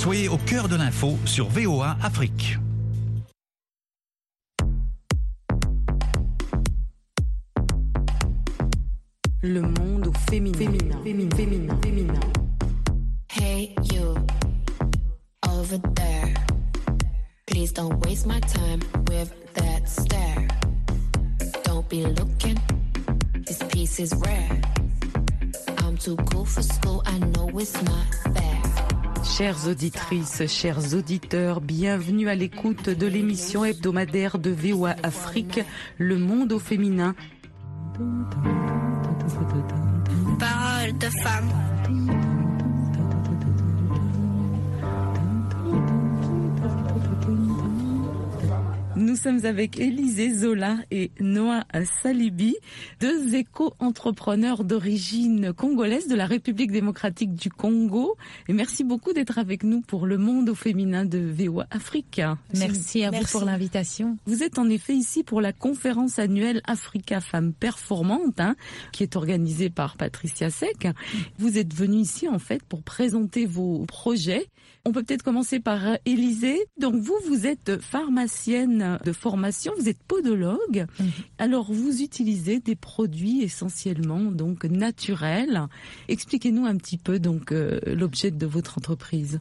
Soyez au cœur de l'info sur VOA Afrique. Le monde au féminin. Féminin. Féminin. Féminin. féminin. Hey, you, over there. Please don't waste my time with that stare. Don't be looking, this piece is rare. I'm too cool for school, I know it's not. Chères auditrices, chers auditeurs, bienvenue à l'écoute de l'émission hebdomadaire de VOA Afrique, Le Monde au féminin. Parole de femme. Sommes avec Élisée Zola et Noah Salibi, deux éco-entrepreneurs d'origine congolaise de la République démocratique du Congo. Et merci beaucoup d'être avec nous pour le monde au féminin de VOA Afrique. Merci à vous pour l'invitation. Vous êtes en effet ici pour la conférence annuelle Africa Femmes Performantes, hein, qui est organisée par Patricia Sec. Vous êtes venu ici en fait pour présenter vos projets. On peut peut-être commencer par Élisée. Donc vous, vous êtes pharmacienne de formation, vous êtes podologue. Alors vous utilisez des produits essentiellement donc naturels. Expliquez-nous un petit peu donc euh, l'objet de votre entreprise.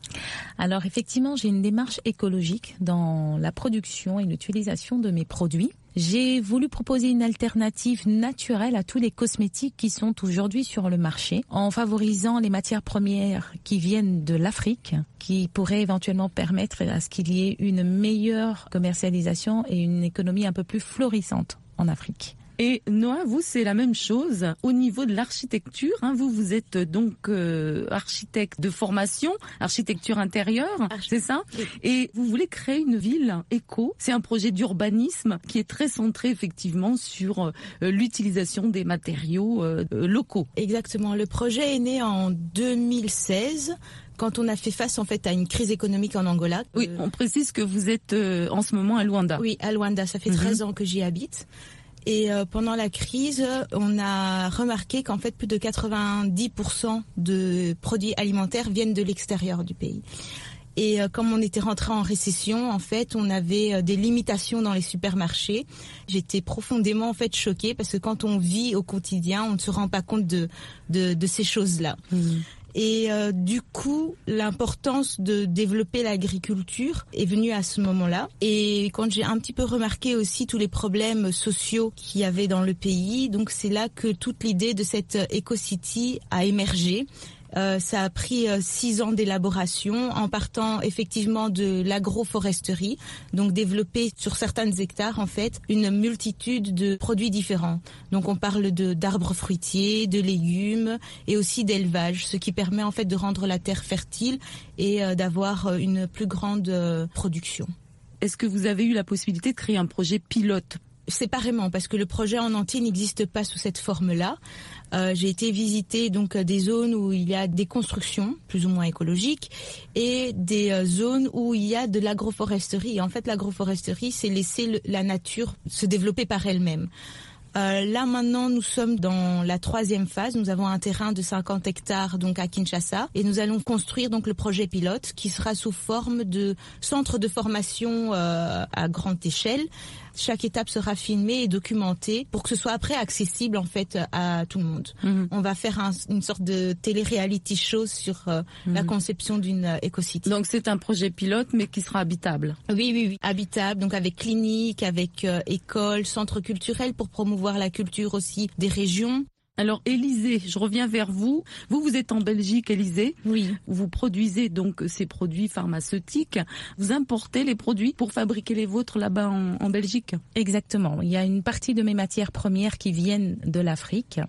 Alors effectivement, j'ai une démarche écologique dans la production et l'utilisation de mes produits. J'ai voulu proposer une alternative naturelle à tous les cosmétiques qui sont aujourd'hui sur le marché, en favorisant les matières premières qui viennent de l'Afrique, qui pourraient éventuellement permettre à ce qu'il y ait une meilleure commercialisation et une économie un peu plus florissante en Afrique. Et Noah, vous, c'est la même chose au niveau de l'architecture. Hein, vous, vous êtes donc euh, architecte de formation, architecture intérieure, c'est ça Et vous voulez créer une ville éco. C'est un projet d'urbanisme qui est très centré effectivement sur euh, l'utilisation des matériaux euh, locaux. Exactement. Le projet est né en 2016 quand on a fait face en fait à une crise économique en Angola. Oui, on précise que vous êtes en ce moment à Luanda. Oui, à Luanda. Ça fait 13 ans que j'y habite. Et euh, pendant la crise, on a remarqué qu'en fait plus de 90% de produits alimentaires viennent de l'extérieur du pays. Et euh, comme on était rentré en récession, en fait, on avait euh, des limitations dans les supermarchés. J'étais profondément en fait choquée parce que quand on vit au quotidien, on ne se rend pas compte de de, de ces choses-là. Mmh. Et euh, du coup, l'importance de développer l'agriculture est venue à ce moment-là. Et quand j'ai un petit peu remarqué aussi tous les problèmes sociaux qu'il y avait dans le pays, donc c'est là que toute l'idée de cette EcoCity a émergé. Euh, ça a pris euh, six ans d'élaboration en partant effectivement de l'agroforesterie, donc développer sur certains hectares en fait une multitude de produits différents. Donc on parle de d'arbres fruitiers, de légumes et aussi d'élevage, ce qui permet en fait de rendre la terre fertile et euh, d'avoir une plus grande production. Est-ce que vous avez eu la possibilité de créer un projet pilote séparément parce que le projet en entier n'existe pas sous cette forme-là. Euh, j'ai été visiter donc des zones où il y a des constructions plus ou moins écologiques et des euh, zones où il y a de l'agroforesterie. En fait, l'agroforesterie, c'est laisser la nature se développer par elle-même. Euh, là maintenant, nous sommes dans la troisième phase. Nous avons un terrain de 50 hectares donc à Kinshasa et nous allons construire donc le projet pilote qui sera sous forme de centre de formation euh, à grande échelle. Chaque étape sera filmée et documentée pour que ce soit après accessible en fait à tout le monde. Mhm. On va faire un, une sorte de télé-reality show sur euh, la conception d'une euh. Donc c'est un projet pilote mais qui sera habitable. Oui, oui, oui. Habitable, donc avec clinique, avec euh, école, centre culturel pour promouvoir la culture aussi des régions. Alors Élisée, je reviens vers vous. Vous, vous êtes en Belgique, Élisée. Oui. Vous produisez donc ces produits pharmaceutiques. Vous importez les produits pour fabriquer les vôtres là-bas en, en Belgique. Exactement. Il y a une partie de mes matières premières qui viennent de l'Afrique.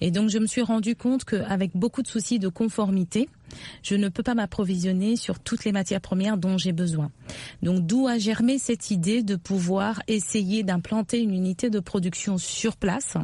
Et donc je me suis rendu compte qu'avec beaucoup de soucis de conformité, je ne peux pas m'approvisionner sur toutes les matières premières dont j'ai besoin. Donc d'où a germé cette idée de pouvoir essayer d'implanter une unité de production sur place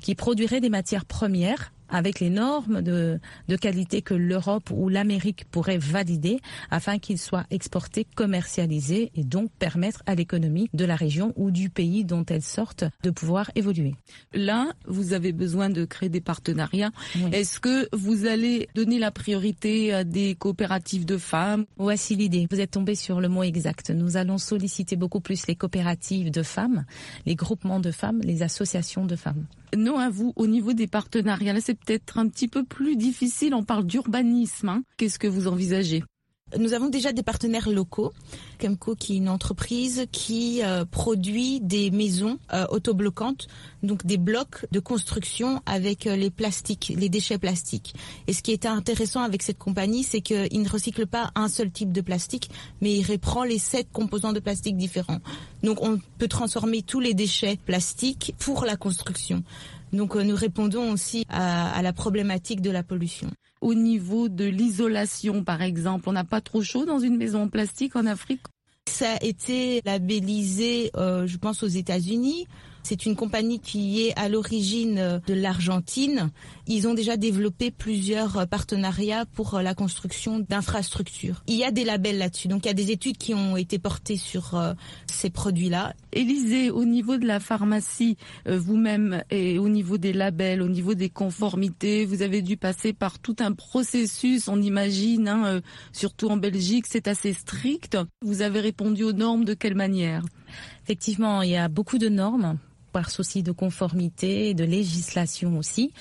qui produirait des matières premières avec les normes de, de qualité que l'Europe ou l'Amérique pourraient valider afin qu'ils soient exportés, commercialisés et donc permettre à l'économie de la région ou du pays dont elles sortent de pouvoir évoluer. Là, vous avez besoin de créer des partenariats. Est-ce que vous allez donner la priorité à des coopératives de femmes? Voici l'idée. Vous êtes tombé sur le mot exact. Nous allons solliciter beaucoup plus les coopératives de femmes, les groupements de femmes, les associations de femmes. Non, à vous, au niveau des partenariats, là c'est peut-être un petit peu plus difficile. On parle d'urbanisme. Hein. Qu'est-ce que vous envisagez? Nous avons déjà des partenaires locaux. Kemco, qui est une entreprise qui euh, produit des maisons euh, autobloquantes, donc des blocs de construction avec euh, les plastiques, les déchets plastiques. Et ce qui est intéressant avec cette compagnie, c'est qu'il ne recycle pas un seul type de plastique, mais il reprend les sept composants de plastique différents. Donc on peut transformer tous les déchets plastiques pour la construction. Donc nous répondons aussi à, à la problématique de la pollution au niveau de l'isolation, par exemple On n'a pas trop chaud dans une maison en plastique en Afrique? Ça a été labellisé, euh, je pense, aux États-Unis. C'est une compagnie qui est à l'origine euh, de l'Argentine. Ils ont déjà développé plusieurs euh, partenariats pour euh, la construction d'infrastructures. Il y a des labels là-dessus. Donc il y a des études qui ont été portées sur ces produits-là. Élisée, au niveau de la pharmacie, vous-même, et au niveau des labels, au niveau des conformités, vous avez dû passer par tout un processus, on imagine, hein, surtout en Belgique, c'est assez strict. Vous avez répondu aux normes de quelle manière? Effectivement, il y a beaucoup de normes par souci de conformité, de législation aussi.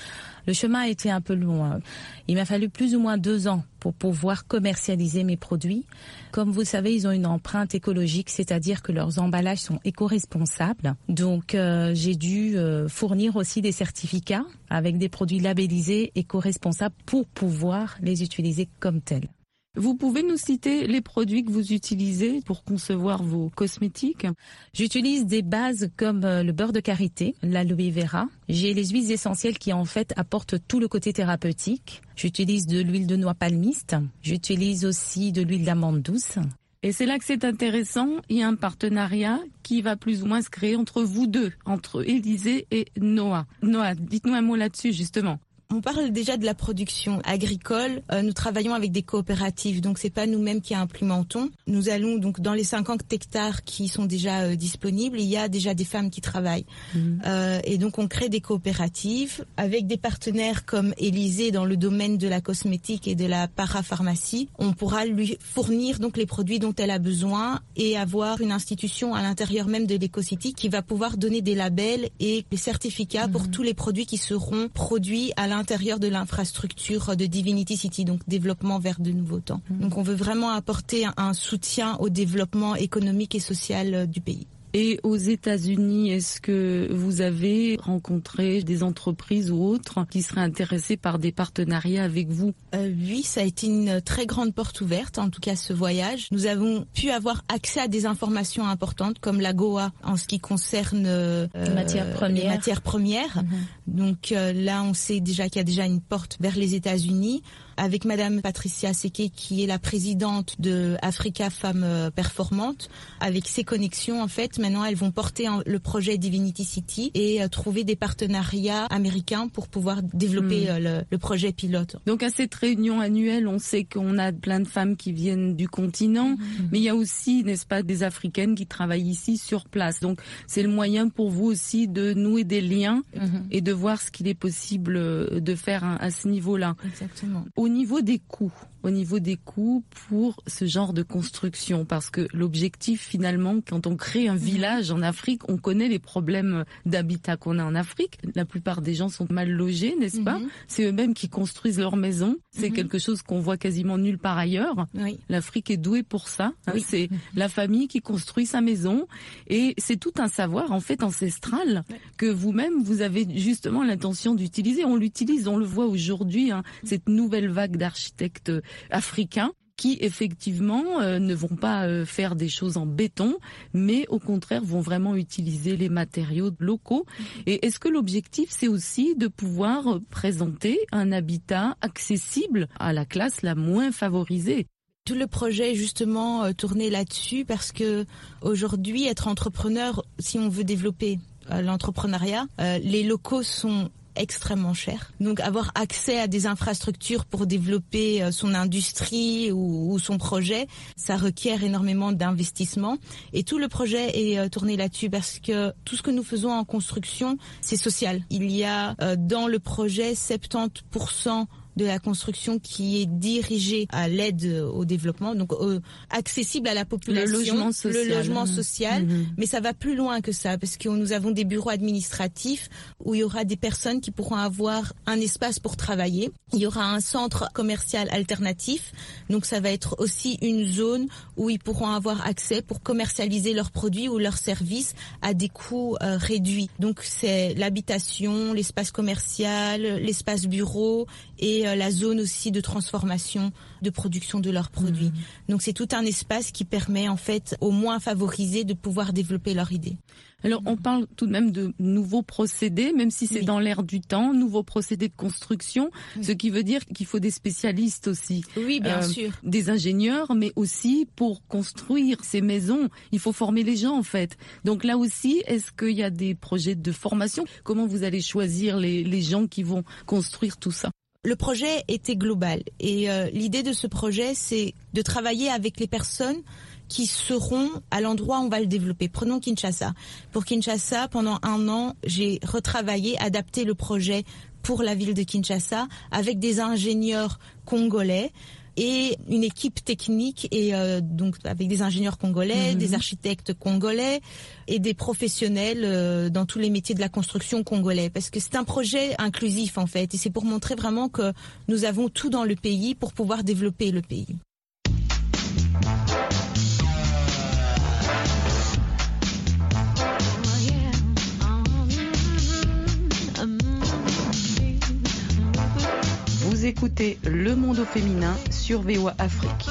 Le chemin a été un peu long. Il m'a fallu plus ou moins deux ans pour pouvoir commercialiser mes produits. Comme vous savez, ils ont une empreinte écologique, c'est-à-dire que leurs emballages sont éco-responsables. Donc euh, j'ai dû euh, fournir aussi des certificats avec des produits labellisés éco-responsables pour pouvoir les utiliser comme tels. Vous pouvez nous citer les produits que vous utilisez pour concevoir vos cosmétiques? J'utilise des bases comme euh, le beurre de karité, l'aloe vera. J'ai les huiles essentielles qui en fait apportent tout le côté thérapeutique. J'utilise de l'huile de noix palmiste. J'utilise aussi de l'huile d'amande douce. Et c'est là que c'est intéressant. Il y a un partenariat qui va plus ou moins se créer entre vous deux, entre Élisée et Noah. Noah, dites-nous un mot là-dessus justement. On parle déjà de la production agricole. Euh, nous travaillons avec des coopératives, donc c'est pas nous-mêmes qui implémentons. Nous allons donc dans les 50 hectares qui sont déjà euh, disponibles, il y a déjà des femmes qui travaillent. Mhm. Euh, et donc on crée des coopératives avec des partenaires comme Élysée dans le domaine de la cosmétique et de la parapharmacie. On pourra lui fournir donc les produits dont elle a besoin et avoir une institution à l'intérieur même de l'EcoCity qui va pouvoir donner des labels et des certificats pour mhm. tous les produits qui seront produits à l'intérieur l'intérieur de l'infrastructure de Divinity City, donc développement vers de nouveaux temps. Mm. Donc on veut vraiment apporter un soutien au développement économique et social euh, du pays. Et aux États-Unis, est-ce que vous avez rencontré des entreprises ou autres qui seraient intéressées par des partenariats avec vous? Euh, Oui, ça a été une très grande porte ouverte, en tout cas ce voyage. Nous avons pu avoir accès à des informations importantes comme la Goa en ce qui concerne euh, les matières premières. Les matières premières. Mhm. Donc euh, là, on sait déjà qu'il y a déjà une porte vers les États-Unis avec Madame Patricia Seke, qui est la présidente de Africa Femmes euh, Performantes. Avec ses connexions, en fait, maintenant, elles vont porter le projet Divinity City et euh, trouver des partenariats américains pour pouvoir développer hmm. euh, le, projet pilote. Donc, à cette réunion annuelle, on sait qu'on a plein de femmes qui viennent du continent, hmm. mais il y a aussi, n'est-ce pas, des Africaines qui travaillent ici sur place. Donc, c'est le moyen pour vous aussi de nouer des liens hmm. et de voir ce qu'il est possible de faire à, ce niveau-là. Exactement au niveau des coûts, au niveau des coûts pour ce genre de construction Parce que l'objectif finalement, quand on crée un village en Afrique, on connaît les problèmes d'habitat qu'on a en Afrique. La plupart des gens sont mal logés, n'est-ce pas mhm. C'est eux-mêmes qui construisent leur maison. C'est mhm. quelque chose qu'on voit quasiment nulle part ailleurs. L'Afrique est douée pour ça. Hein. C'est la famille qui construit sa maison et c'est tout un savoir en fait ancestral que vous-même vous avez justement l'intention d'utiliser. On l'utilise, on le voit aujourd'hui. Hein, cette nouvelle vague d'architectes africains qui effectivement euh, ne vont pas euh, faire des choses en béton, mais au contraire vont vraiment utiliser les matériaux locaux. Et est-ce que l'objectif, c'est aussi de pouvoir présenter un habitat accessible à la classe la moins favorisée? Tout le projet est justement euh, tourné là-dessus parce que aujourd'hui, être entrepreneur, si on veut développer l'entrepreneuriat, les locaux sont extrêmement cher. Donc avoir accès à des infrastructures pour développer euh, son industrie ou, son projet, ça requiert énormément d'investissement. Et tout le projet est euh, tourné là-dessus parce que tout ce que nous faisons en construction, c'est social. Il y a euh, dans le projet 70% de la construction qui est dirigée à l'aide au développement, donc euh, accessible à la population, Le logement social. le logement social, Mhm. mais ça va plus loin que ça parce que nous avons des bureaux administratifs où il y aura des personnes qui pourront avoir un espace pour travailler. Il y aura un centre commercial alternatif, donc ça va être aussi une zone où ils pourront avoir accès pour commercialiser leurs produits ou leurs services à des coûts euh, réduits. Donc c'est l'habitation, l'espace commercial, l'espace bureau et euh, la zone aussi de transformation, de production de leurs produits. Donc c'est tout un espace qui permet en fait au moins favorisés de pouvoir développer leur idée. Alors, on parle tout de même de nouveaux procédés, même si c'est Oui. dans l'air du temps, nouveaux procédés de construction, Oui. ce qui veut dire qu'il faut des spécialistes aussi. Oui, bien Euh, sûr. Des ingénieurs, mais aussi pour construire ces maisons, il faut former les gens en fait. Donc là aussi, est-ce qu'il y a des projets de formation? Comment vous allez choisir les, les gens qui vont construire tout ça? Le projet était global et euh, l'idée de ce projet, c'est de travailler avec les personnes qui seront à l'endroit où on va le développer. Prenons Kinshasa. Pour Kinshasa, pendant un an, j'ai retravaillé, adapté le projet pour la ville de Kinshasa avec des ingénieurs congolais et une équipe technique et euh, donc avec des ingénieurs congolais, des architectes congolais et des professionnels euh, dans tous les métiers de la construction congolais. Parce que c'est un projet inclusif en fait. Et c'est pour montrer vraiment que nous avons tout dans le pays pour pouvoir développer le pays. Vous écoutez Le Monde au féminin sur VOA Afrique.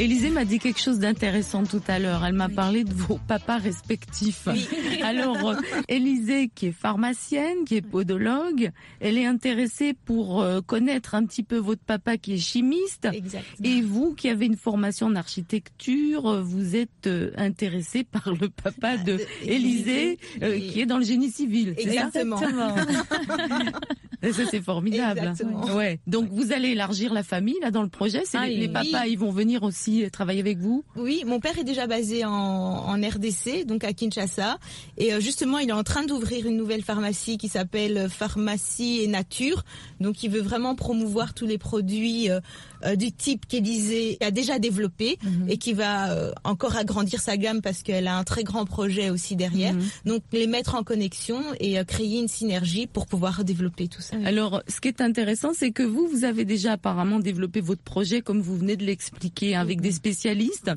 Élisée m'a dit quelque chose d'intéressant tout à l'heure. Elle m'a parlé de vos papas respectifs. Alors, euh, Élisée, qui est pharmacienne, qui est podologue, elle est intéressée pour euh, connaître un petit peu votre papa qui est chimiste. Exact. Et vous, qui avez une formation en architecture, euh, vous êtes euh, intéressé par le papa de Élisée, euh, qui est dans le génie civil. ça? Exactement. Et ça, c'est formidable. Exactement. Ouais. Donc, vous allez élargir la famille, là, dans le projet. C'est Ah, les, les oui. papas, ils vont venir aussi travailler avec vous. Oui, mon père est déjà basé en, en RDC, donc à Kinshasa. Et euh, justement, il est en train d'ouvrir une nouvelle pharmacie qui s'appelle Pharmacie et Nature. Donc, il veut vraiment promouvoir tous les produits euh, euh, du type qu'Élysée a déjà développé et qui va euh, encore agrandir sa gamme parce qu'elle a un très grand projet aussi derrière. Donc, les mettre en connexion et euh, créer une synergie pour pouvoir développer tout ça. Alors, ce qui est intéressant, c'est que vous, vous avez déjà apparemment développé votre projet, comme vous venez de l'expliquer, avec des spécialistes.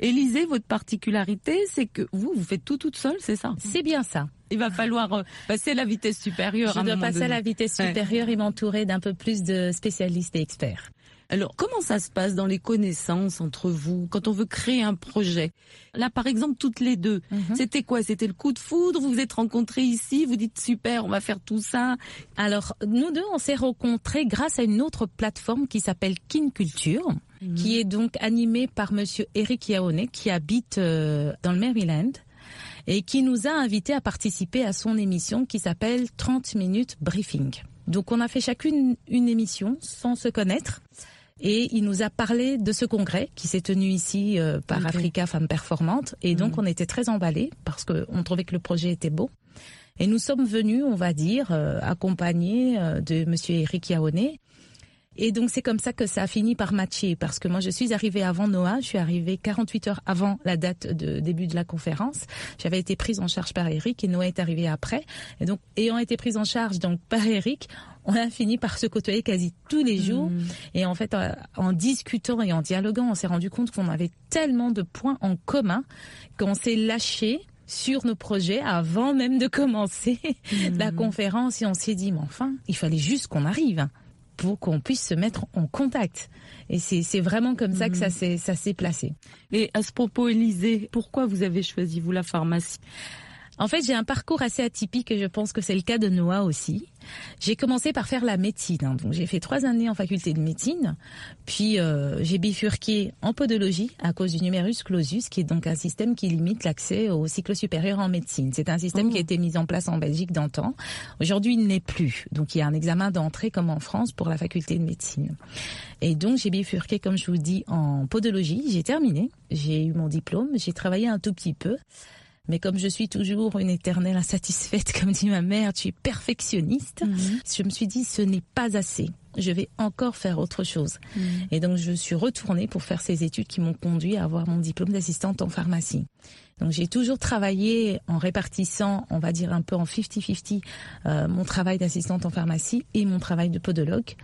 Élisée, votre particularité, c'est que vous, vous faites tout toute seule, c'est ça? C'est bien ça. Il va falloir euh, passer à la vitesse supérieure. Je à dois passer à la vitesse Ouais. supérieure et m'entourer d'un peu plus de spécialistes et experts. Alors, comment ça se passe dans les connaissances entre vous quand on veut créer un projet? Là, par exemple, toutes les deux, Mhm. c'était quoi? C'était le coup de foudre? Vous vous êtes rencontrés ici Vous dites super, on va faire tout ça Alors, nous deux, on s'est rencontrés grâce à une autre plateforme qui s'appelle Kin Culture, qui est donc animée par monsieur Eric Yaoné, qui habite euh, dans le Maryland et qui nous a invités à participer à son émission qui s'appelle 30 minutes briefing. Donc, on a fait chacune une émission sans se connaître. Et il nous a parlé de ce congrès qui s'est tenu ici euh, par. Africa Femmes Performantes. Et donc, on était très emballés parce qu'on trouvait que le projet était beau. Et nous sommes venus, on va dire, euh, accompagnés euh, de Monsieur Eric Yaoné. Et donc c'est comme ça que ça a fini par matcher parce que moi je suis arrivée avant Noah, je suis arrivée 48 heures avant la date de début de la conférence. J'avais été prise en charge par Eric et Noah est arrivé après. Et donc ayant été prise en charge donc par Eric, on a fini par se côtoyer quasi tous les jours. Et en fait, euh, en discutant et en dialoguant, on s'est rendu compte qu'on avait tellement de points en commun qu'on s'est lâché sur nos projets avant même de commencer la conférence et on s'est dit, mais enfin, il fallait juste qu'on arrive pour qu'on puisse se mettre en contact. Et c'est vraiment comme ça que ça s'est ça s'est placé. Et à ce propos, Élisée, pourquoi vous avez choisi, vous, la pharmacie? En fait, j'ai un parcours assez atypique et je pense que c'est le cas de Noah aussi. J'ai commencé par faire la médecine. Hein. Donc j'ai fait trois années en faculté de médecine, puis euh, j'ai bifurqué en podologie à cause du numerus clausus, qui est donc un système qui limite l'accès au cycle supérieur en médecine. C'est un système qui a oh. été mis en place en Belgique d'antan. Aujourd'hui, il n'est plus. Donc il y a un examen d'entrée comme en France pour la faculté de médecine. Et donc j'ai bifurqué, comme je vous dis, en podologie. J'ai terminé. J'ai eu mon diplôme. J'ai travaillé un tout petit peu. Mais comme je suis toujours une éternelle insatisfaite, comme dit ma mère, tu es perfectionniste, mhm. je me suis dit ce n'est pas assez. Je vais encore faire autre chose. Mhm. Et donc je suis retournée pour faire ces études qui m'ont conduit à avoir mon diplôme d'assistante en pharmacie. Donc j'ai toujours travaillé en répartissant, on va dire un peu en 50-50, euh, mon travail d'assistante en pharmacie et mon travail de podologue,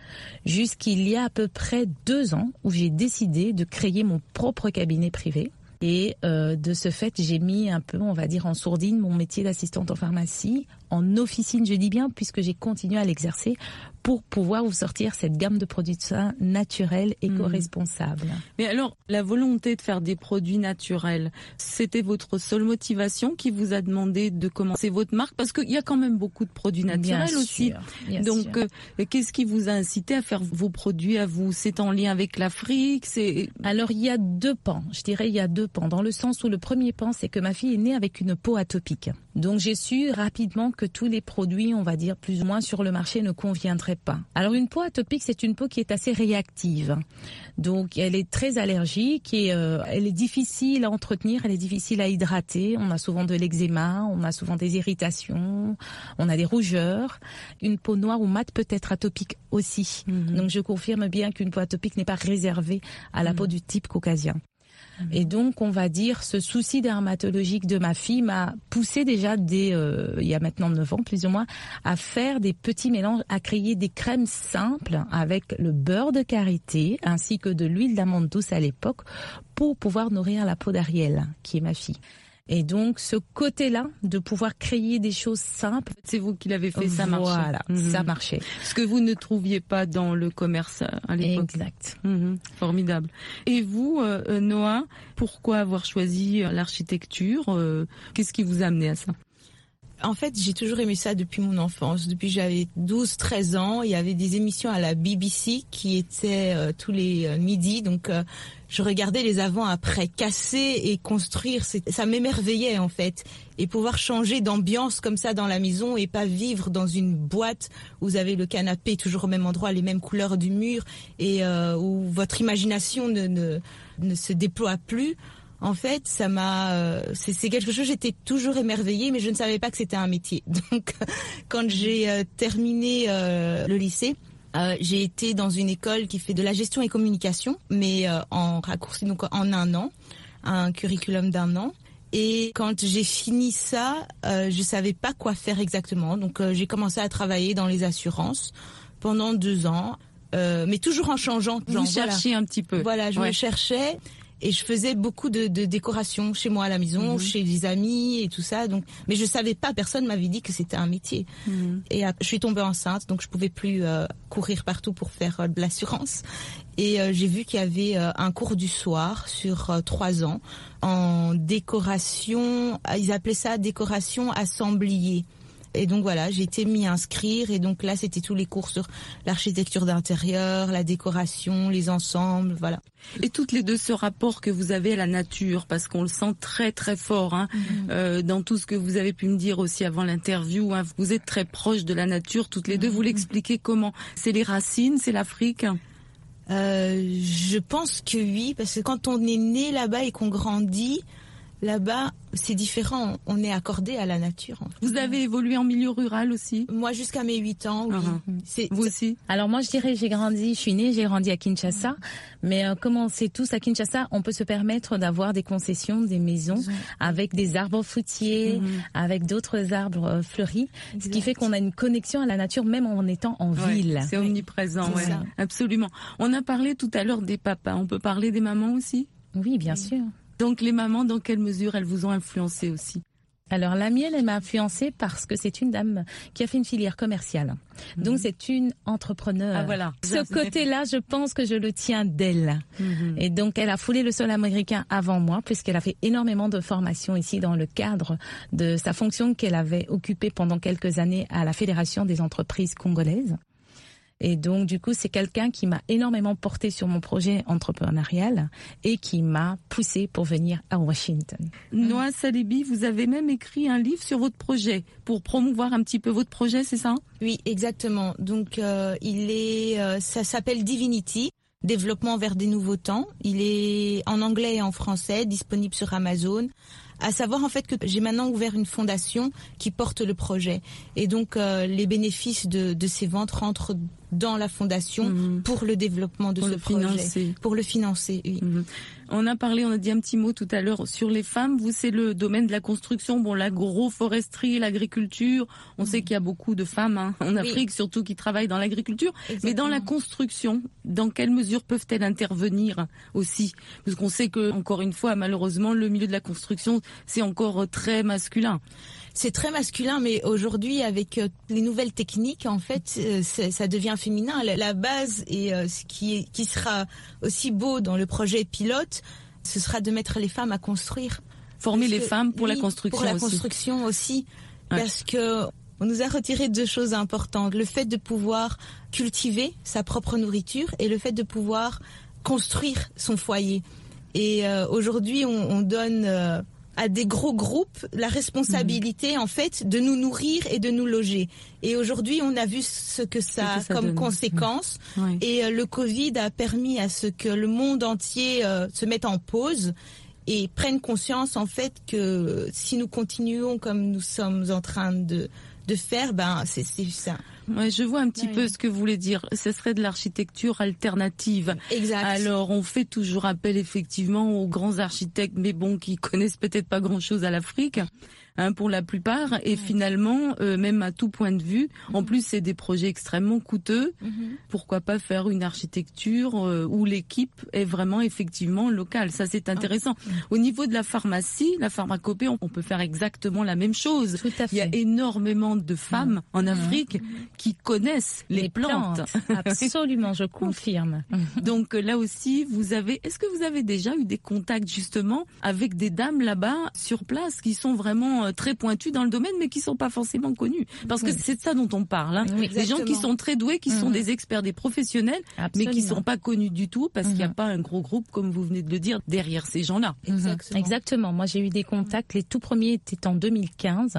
jusqu'il y a à peu près deux ans où j'ai décidé de créer mon propre cabinet privé et euh, de ce fait, j'ai mis un peu, on va dire, en sourdine mon métier d'assistante en pharmacie, en officine, je dis bien, puisque j'ai continué à l'exercer pour pouvoir vous sortir cette gamme de produits de soins naturels, éco-responsables. Mmh. Mais alors, la volonté de faire des produits naturels, c'était votre seule motivation qui vous a demandé de commencer votre marque? Parce qu'il y a quand même beaucoup de produits naturels aussi. Donc, euh, qu'est-ce qui vous a incité à faire vos produits à vous? C'est en lien avec l'Afrique C'est Alors, il y a deux pans. Je dirais il y a deux pans. Dans le sens où le premier pan, c'est que ma fille est née avec une peau atopique. Donc, j'ai su rapidement que tous les produits, on va dire plus ou moins sur le marché, ne conviendraient pas. Alors une peau atopique, c'est une peau qui est assez réactive. Donc elle est très allergique et euh, elle est difficile à entretenir, elle est difficile à hydrater. On a souvent de l'eczéma, on a souvent des irritations, on a des rougeurs. Une peau noire ou mate peut être atopique aussi. Mhm. Donc je confirme bien qu'une peau atopique n'est pas réservée à la mhm. peau du type caucasien. Et donc, on va dire, ce souci dermatologique de ma fille m'a poussé déjà dès, euh, il y a maintenant 9 ans plus ou moins, à faire des petits mélanges, à créer des crèmes simples avec le beurre de karité ainsi que de l'huile d'amande douce à l'époque pour pouvoir nourrir la peau d'Ariel, qui est ma fille. Et donc ce côté-là de pouvoir créer des choses simples, c'est vous qui l'avez fait, ça marchait. Voilà, mhm. ça marchait. Ce que vous ne trouviez pas dans le commerce à l'époque. Exact. Mhm. Formidable. Et vous, euh, euh, Noah, pourquoi avoir choisi euh, l'architecture Qu'est-ce qui vous a amené à ça? En fait, j'ai toujours aimé ça depuis mon enfance. Depuis j'avais 12, 13 ans, il y avait des émissions à la BBC qui étaient tous les midis. Donc, je regardais les avant-après casser et construire. Ça m'émerveillait en fait. Et pouvoir changer d'ambiance comme ça dans la maison et pas vivre dans une boîte où vous avez le canapé toujours au même endroit, les mêmes couleurs du mur et euh, où votre imagination ne se déploie plus. En fait, ça m'a, euh, c'est quelque chose. J'étais toujours émerveillée, mais je ne savais pas que c'était un métier. Donc, quand j'ai euh, terminé le lycée, euh, j'ai été dans une école qui fait de la gestion et communication, mais euh, en raccourci, donc en un an, un curriculum d'un an. Et quand j'ai fini ça, euh, je savais pas quoi faire exactement. Donc euh, j'ai commencé à travailler dans les assurances pendant deux ans, mais toujours en changeant. Vous cherchiez un petit peu. Voilà, je me cherchais et je faisais beaucoup de, de décoration chez moi à la maison, mhm. chez les amis et tout ça. Donc, mais je savais pas, personne m'avait dit que c'était un métier. Mhm. Et je suis tombée enceinte, donc je pouvais plus euh, courir partout pour faire euh, de l'assurance. Et euh, j'ai vu qu'il y avait un cours du soir sur trois ans en décoration. Ils appelaient ça décoration assemblier. Et donc voilà, j'ai été mis à inscrire et donc là c'était tous les cours sur l'architecture d'intérieur, la décoration, les ensembles, voilà. Et toutes les deux ce rapport que vous avez à la nature, parce qu'on le sent très très fort hein, mhm. euh, dans tout ce que vous avez pu me dire aussi avant l'interview. Hein, vous êtes très proches de la nature, toutes les deux. Vous mhm. l'expliquez comment? C'est les racines, c'est l'Afrique? Euh, Je pense que oui, parce que quand on est né là-bas et qu'on grandit, Là-bas, c'est différent. On est accordé à la nature. Vous avez évolué en milieu rural aussi Moi, jusqu'à mes 8 ans, oui. Uh-huh. Vous aussi Alors moi, je dirais, j'ai grandi, je suis née, j'ai grandi à Kinshasa. Mais euh, comme on sait tous, à Kinshasa, on peut se permettre d'avoir des concessions, des maisons avec des arbres fruitiers, mm-hmm. avec d'autres arbres euh, fleuris. Ce qui fait qu'on a une connexion à la nature même en étant en ville. C'est omniprésent, ouais. Absolument. On a parlé tout à l'heure des papas. On peut parler des mamans aussi? Oui, bien sûr. Donc les mamans, dans quelle mesure elles vous ont influencé aussi? Alors la mienne, elle m'a influencée parce que c'est une dame qui a fait une filière commerciale. Donc Mhm. c'est une entrepreneur. Ah, voilà. Ce côté-là, je pense que je le tiens d'elle. Mhm. Et donc elle a foulé le sol américain avant moi puisqu'elle a fait énormément de formations ici dans le cadre de sa fonction qu'elle avait occupée pendant quelques années à la Fédération des entreprises congolaises. Et donc, du coup, c'est quelqu'un qui m'a énormément porté sur mon projet entrepreneurial et qui m'a poussé pour venir à Washington. Noah Salibi, vous avez même écrit un livre sur votre projet pour promouvoir un petit peu votre projet, c'est ça? Oui, exactement. Donc, euh, il est, euh, ça s'appelle Divinity. Développement vers des nouveaux temps. Il est en anglais et en français, disponible sur Amazon. À savoir en fait que j'ai maintenant ouvert une fondation qui porte le projet. Et donc euh, les bénéfices de, de ces ventes rentrent dans la fondation Mhm. pour le développement de Pour ce projet. financer. Pour le financer, oui. Mhm. On a parlé, on a dit un petit mot tout à l'heure sur les femmes. Vous, c'est le domaine de la construction, bon, l'agroforesterie, l'agriculture. On sait qu'il y a beaucoup de femmes hein, en Afrique, surtout qui travaillent dans l'agriculture. Mais dans la construction, dans quelle mesure peuvent-elles intervenir aussi? Parce qu'on sait que, encore une fois, malheureusement, le milieu de la construction, c'est encore très masculin. C'est très masculin, mais aujourd'hui, avec euh, les nouvelles techniques, en fait, euh, ça devient féminin. La, base et euh, ce qui, est, qui sera aussi beau dans le projet pilote, ce sera de mettre les femmes à construire. Former les femmes pour la construction Pour la aussi. construction aussi, Ouais. parce que on nous a retiré deux choses importantes le fait de pouvoir cultiver sa propre nourriture et le fait de pouvoir construire son foyer. Et euh, aujourd'hui, on, on donne euh, à des gros groupes la responsabilité, Mhm. en fait, de nous nourrir et de nous loger. Et aujourd'hui, on a vu ce que ça a comme donne. conséquence. Et euh, le Covid a permis à ce que le monde entier euh, se mette en pause et prenne conscience en fait que si nous continuons comme nous sommes en train de de faire, ben c'est c'est ça. Ouais, je vois un petit peu ce que vous voulez dire. Ce serait de l'architecture alternative. Exact. Alors, on fait toujours appel effectivement aux grands architectes, mais bon, qui connaissent peut-être pas grand-chose à l'Afrique, hein, pour la plupart. Et finalement, euh, même à tout point de vue, en plus, c'est des projets extrêmement coûteux. Mhm. Pourquoi pas faire une architecture euh, où l'équipe est vraiment effectivement locale Ça, c'est intéressant. Au niveau de la pharmacie, la pharmacopée, on peut faire exactement la même chose. Tout à Il y a fait. énormément de femmes en Afrique qui connaissent les, plantes. Absolument, je confirme. Donc là aussi, vous avez. Est-ce que vous avez déjà eu des contacts justement avec des dames là-bas sur place qui sont vraiment euh, très pointues dans le domaine, mais qui sont pas forcément connues Parce que c'est de ça dont on parle. Hein. Oui, des gens qui sont très doués, qui sont Mhm. des experts, des professionnels, mais qui sont pas connus du tout parce qu'il n'y a Mhm. pas un gros groupe, comme vous venez de le dire, derrière ces gens-là. Mhm. Exactement. Exactement. Moi, j'ai eu des contacts. Les tout premiers étaient en 2015.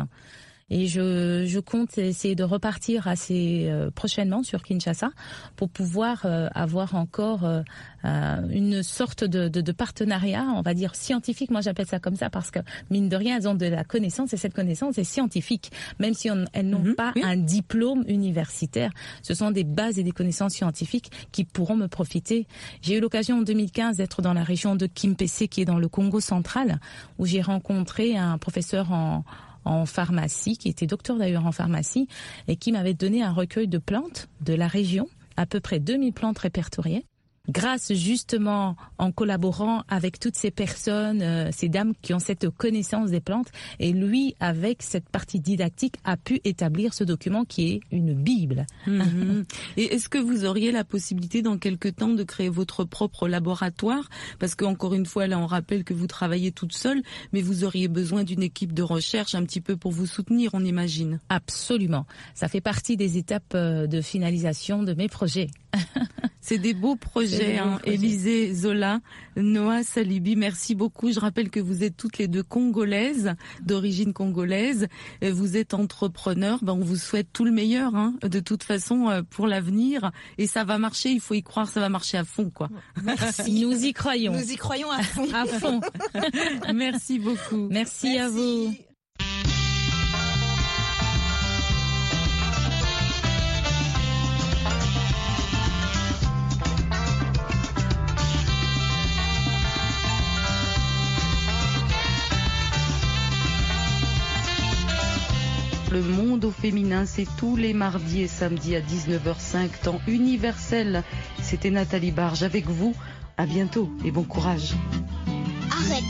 Et je, je compte essayer de repartir assez euh, prochainement sur Kinshasa pour pouvoir euh, avoir encore euh, une sorte de, de, de partenariat, on va dire scientifique. Moi, j'appelle ça comme ça parce que mine de rien, elles ont de la connaissance et cette connaissance est scientifique, même si on- elles n'ont Mhm, pas oui. un diplôme universitaire. Ce sont des bases et des connaissances scientifiques qui pourront me profiter. J'ai eu l'occasion en 2015 d'être dans la région de Kimpese, qui est dans le Congo central, où j'ai rencontré un professeur en en pharmacie, qui était docteur d'ailleurs en pharmacie, et qui m'avait donné un recueil de plantes de la région, à peu près 2000 plantes répertoriées. Grâce justement en collaborant avec toutes ces personnes, euh, ces dames qui ont cette connaissance des plantes, et lui avec cette partie didactique a pu établir ce document qui est une bible. Mhm. Et est-ce que vous auriez la possibilité dans quelques temps de créer votre propre laboratoire? Parce que encore une fois, là, on rappelle que vous travaillez toute seule, mais vous auriez besoin d'une équipe de recherche un petit peu pour vous soutenir, on imagine. Absolument, ça fait partie des étapes euh, de finalisation de mes projets. C'est des beaux projets, hein. Élisée Zola, Noah Salibi, merci beaucoup. Je rappelle que vous êtes toutes les deux congolaises, d'origine congolaise. Euh, Vous êtes entrepreneurs. Ben, on vous souhaite tout le meilleur, hein, de toute façon, euh, pour l'avenir. Et ça va marcher, il faut y croire, ça va marcher à fond, quoi. Merci. Nous y croyons Nous y croyons à fond. à fond. Merci beaucoup. Merci, à vous. Le monde au féminin, c'est tous les mardis et samedis à 19h05, temps universel. C'était Nathalie Barge avec vous. À bientôt et bon courage. Arrête